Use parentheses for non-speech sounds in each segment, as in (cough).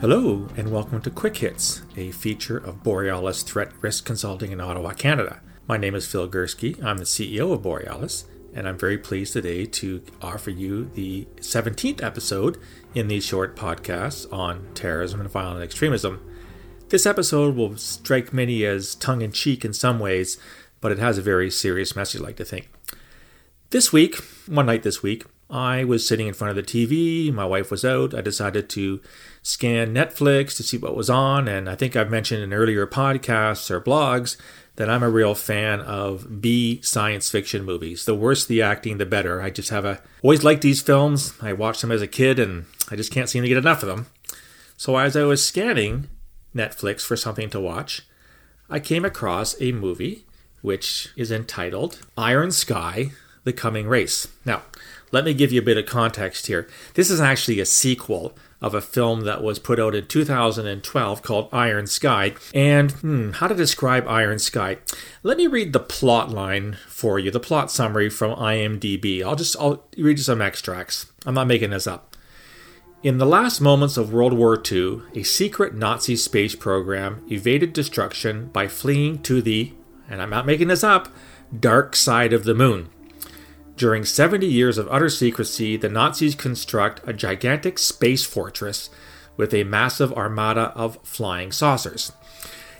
Hello, and welcome to Quick Hits, a feature of Borealis Threat Risk Consulting in Ottawa, Canada. My name is Phil Gurski. I'm the CEO of Borealis, and I'm very pleased today to offer you the 17th episode in these short podcasts on terrorism and violent extremism. This episode will strike many as tongue in cheek in some ways, but it has a very serious message, I like to think. This week, one night this week, I was sitting in front of the TV, my wife was out. I decided to scan Netflix to see what was on, and I think I've mentioned in earlier podcasts or blogs that I'm a real fan of B science fiction movies. The worse the acting, the better. I just have a always liked these films. I watched them as a kid and I just can't seem to get enough of them. So as I was scanning Netflix for something to watch, I came across a movie which is entitled Iron Sky: The Coming Race. Now, let me give you a bit of context here. This is actually a sequel of a film that was put out in 2012 called Iron Sky. And hmm, how to describe Iron Sky? Let me read the plot line for you, the plot summary from IMDb. I'll just I'll read you some extracts. I'm not making this up. In the last moments of World War II, a secret Nazi space program evaded destruction by fleeing to the, and I'm not making this up, dark side of the moon. During 70 years of utter secrecy, the Nazis construct a gigantic space fortress with a massive armada of flying saucers.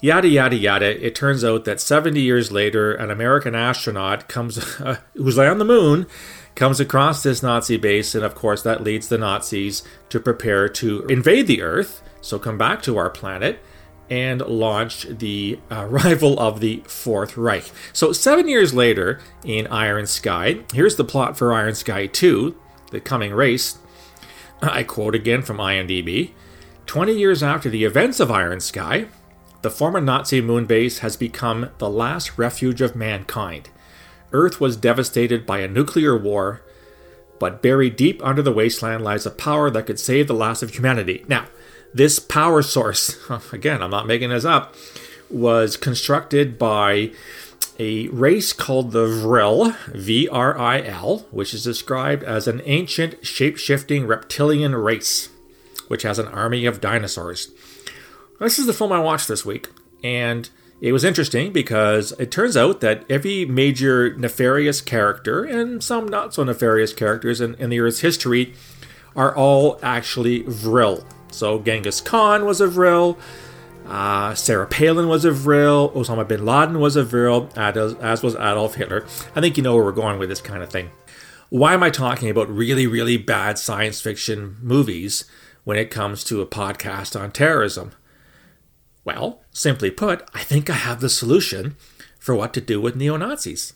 Yada yada yada. It turns out that 70 years later, an American astronaut comes, uh, (laughs) who's on the moon, comes across this Nazi base, and of course, that leads the Nazis to prepare to invade the Earth, so come back to our planet and launched the uh, (laughs) rival of the Fourth Reich. So, seven years later in Iron Sky, here's the plot for Iron Sky 2, The Coming Race. I quote again from IMDb 20 years after the events of Iron Sky, the former Nazi moon base has become the last refuge of mankind. Earth was devastated by a nuclear war, but buried deep under the wasteland lies a power that could save the last of humanity. Now, this power source, (laughs) again, I'm not making this up, was constructed by a race called the Vril, V R I L, which is described as an ancient shape shifting reptilian race, which has an army of dinosaurs. This is the film I watched this week, and it was interesting because it turns out that every major nefarious character and some not so nefarious characters in, in the Earth's history are all actually Vril. So Genghis Khan was a Vril, uh, Sarah Palin was a Vril, Osama bin Laden was a Vril, as was Adolf Hitler. I think you know where we're going with this kind of thing. Why am I talking about really, really bad science fiction movies when it comes to a podcast on terrorism? Well, simply put, I think I have the solution for what to do with neo Nazis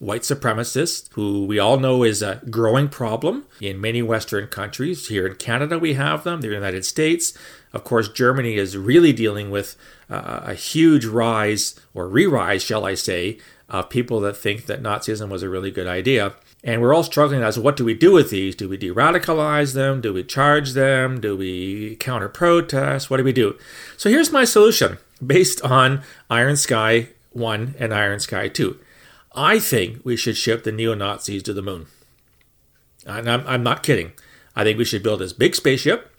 white supremacists, who we all know is a growing problem in many Western countries. Here in Canada, we have them, the United States. Of course, Germany is really dealing with uh, a huge rise, or re rise, shall I say, of people that think that Nazism was a really good idea. And we're all struggling as what do we do with these? Do we de radicalize them? Do we charge them? Do we counter protest? What do we do? So here's my solution based on Iron Sky 1 and Iron Sky 2. I think we should ship the neo Nazis to the moon. And I'm, I'm not kidding. I think we should build this big spaceship,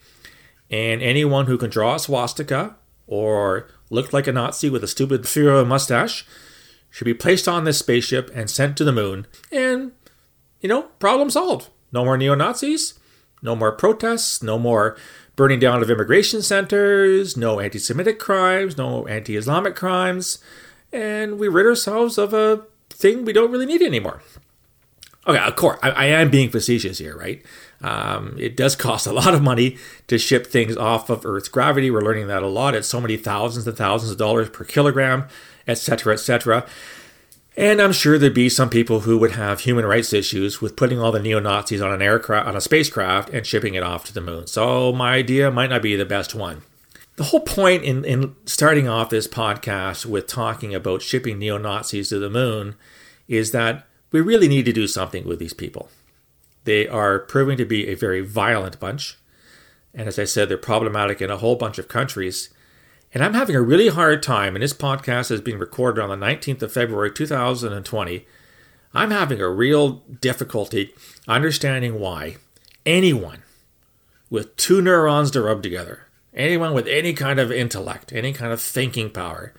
and anyone who can draw a swastika or look like a Nazi with a stupid Führer mustache should be placed on this spaceship and sent to the moon. And, you know, problem solved. No more neo Nazis, no more protests, no more burning down of immigration centers, no anti Semitic crimes, no anti Islamic crimes, and we rid ourselves of a thing we don't really need anymore. Okay, of course, I, I am being facetious here, right? Um, it does cost a lot of money to ship things off of Earth's gravity. We're learning that a lot. It's so many thousands and thousands of dollars per kilogram, etc., etc. And I'm sure there'd be some people who would have human rights issues with putting all the neo Nazis on an aircraft, on a spacecraft, and shipping it off to the moon. So my idea might not be the best one. The whole point in, in starting off this podcast with talking about shipping neo Nazis to the moon is that we really need to do something with these people. They are proving to be a very violent bunch. And as I said, they're problematic in a whole bunch of countries. And I'm having a really hard time, and this podcast is being recorded on the 19th of February 2020. I'm having a real difficulty understanding why anyone with two neurons to rub together anyone with any kind of intellect, any kind of thinking power,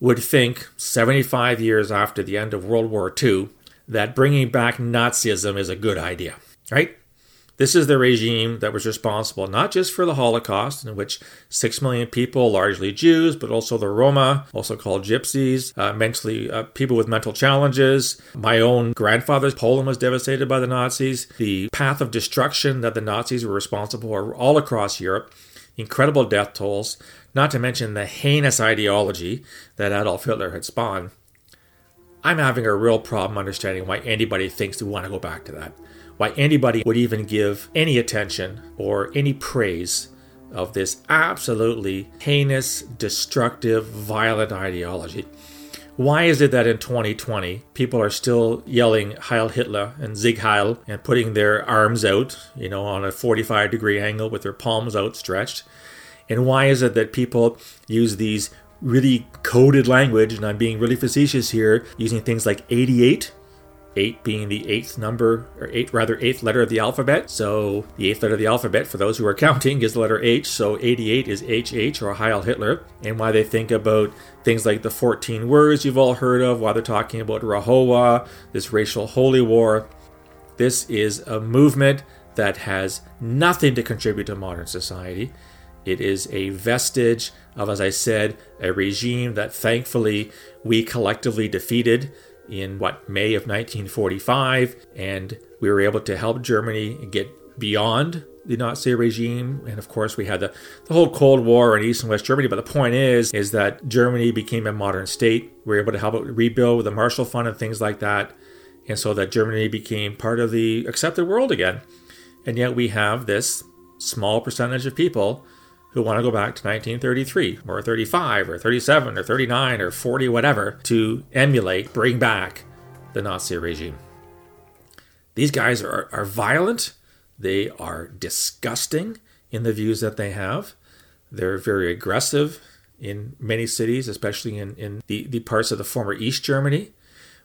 would think 75 years after the end of World War II that bringing back Nazism is a good idea, right? This is the regime that was responsible not just for the Holocaust, in which six million people, largely Jews, but also the Roma, also called Gypsies, uh, mentally uh, people with mental challenges. My own grandfather's Poland was devastated by the Nazis. The path of destruction that the Nazis were responsible for all across Europe, incredible death tolls, not to mention the heinous ideology that Adolf Hitler had spawned. I'm having a real problem understanding why anybody thinks we want to go back to that why anybody would even give any attention or any praise of this absolutely heinous, destructive, violent ideology. Why is it that in 2020 people are still yelling Heil Hitler and Sieg Heil and putting their arms out, you know, on a 45 degree angle with their palms outstretched? And why is it that people use these really coded language, and I'm being really facetious here, using things like 88 eight being the eighth number, or eight rather eighth letter of the alphabet. So the eighth letter of the alphabet, for those who are (laughs) counting, is the letter H. So 88 is HH or Heil Hitler. And why they think about things like the 14 words you've all heard of, why they're talking about Rahowa, this racial holy war. This is a movement that has nothing to contribute to modern society. It is a vestige of, as I said, a regime that thankfully we collectively defeated in what May of 1945, and we were able to help Germany get beyond the Nazi regime, and of course we had the, the whole Cold War in East and West Germany. But the point is, is that Germany became a modern state. We were able to help it rebuild with the Marshall Fund and things like that, and so that Germany became part of the accepted world again. And yet we have this small percentage of people who want to go back to 1933 or 35 or 37 or 39 or 40, whatever, to emulate, bring back the Nazi regime. These guys are, are violent, they are disgusting in the views that they have, they're very aggressive in many cities, especially in, in the, the parts of the former East Germany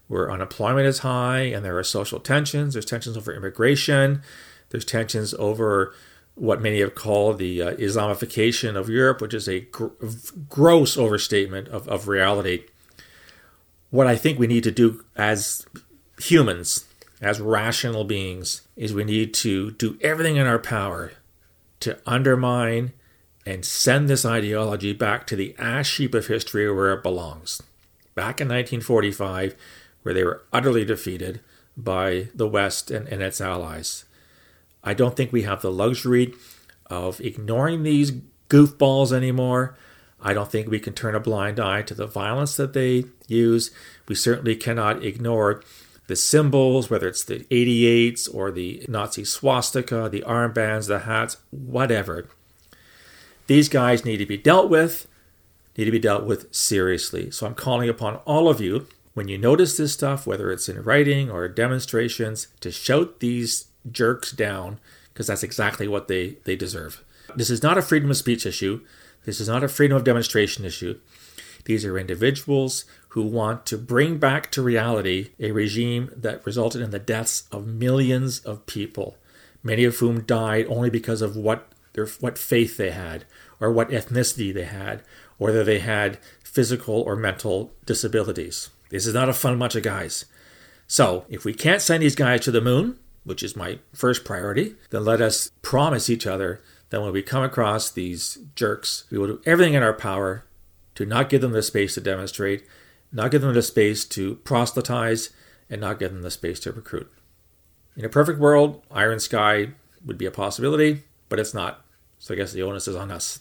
where unemployment is high and there are social tensions. There's tensions over immigration, there's tensions over what many have called the uh, Islamification of Europe, which is a gr- gross overstatement of, of reality. What I think we need to do as humans, as rational beings, is we need to do everything in our power to undermine and send this ideology back to the ash heap of history where it belongs. Back in 1945, where they were utterly defeated by the West and, and its allies. I don't think we have the luxury of ignoring these goofballs anymore. I don't think we can turn a blind eye to the violence that they use. We certainly cannot ignore the symbols, whether it's the 88s or the Nazi swastika, the armbands, the hats, whatever. These guys need to be dealt with, need to be dealt with seriously. So I'm calling upon all of you, when you notice this stuff, whether it's in writing or demonstrations, to shout these jerks down because that's exactly what they, they deserve. This is not a freedom of speech issue. This is not a freedom of demonstration issue. These are individuals who want to bring back to reality a regime that resulted in the deaths of millions of people, many of whom died only because of what their what faith they had, or what ethnicity they had, or whether they had physical or mental disabilities. This is not a fun bunch of guys. So, if we can't send these guys to the moon, which is my first priority, then let us promise each other that when we come across these jerks, we will do everything in our power to not give them the space to demonstrate, not give them the space to proselytize, and not give them the space to recruit. In a perfect world, Iron Sky would be a possibility, but it's not. So I guess the onus is on us.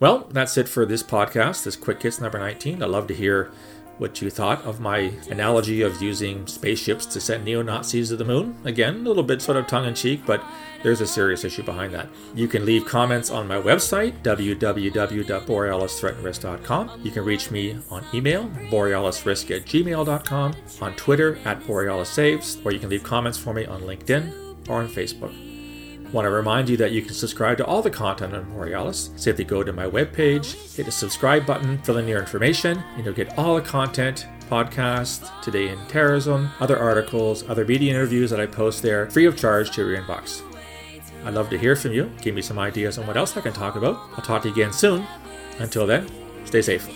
Well, that's it for this podcast, this Quick Hits number 19. I'd love to hear what you thought of my analogy of using spaceships to send neo Nazis to the moon. Again, a little bit sort of tongue in cheek, but there's a serious issue behind that. You can leave comments on my website, www.borealisthreatandrisk.com. You can reach me on email, borealisrisk at gmail.com, on Twitter at borealissaves, or you can leave comments for me on LinkedIn or on Facebook. Want to remind you that you can subscribe to all the content on Borealis. Simply go to my webpage, hit the subscribe button, fill in your information, and you'll get all the content podcast, Today in Terrorism, other articles, other media interviews that I post there free of charge to your inbox. I'd love to hear from you. Give me some ideas on what else I can talk about. I'll talk to you again soon. Until then, stay safe.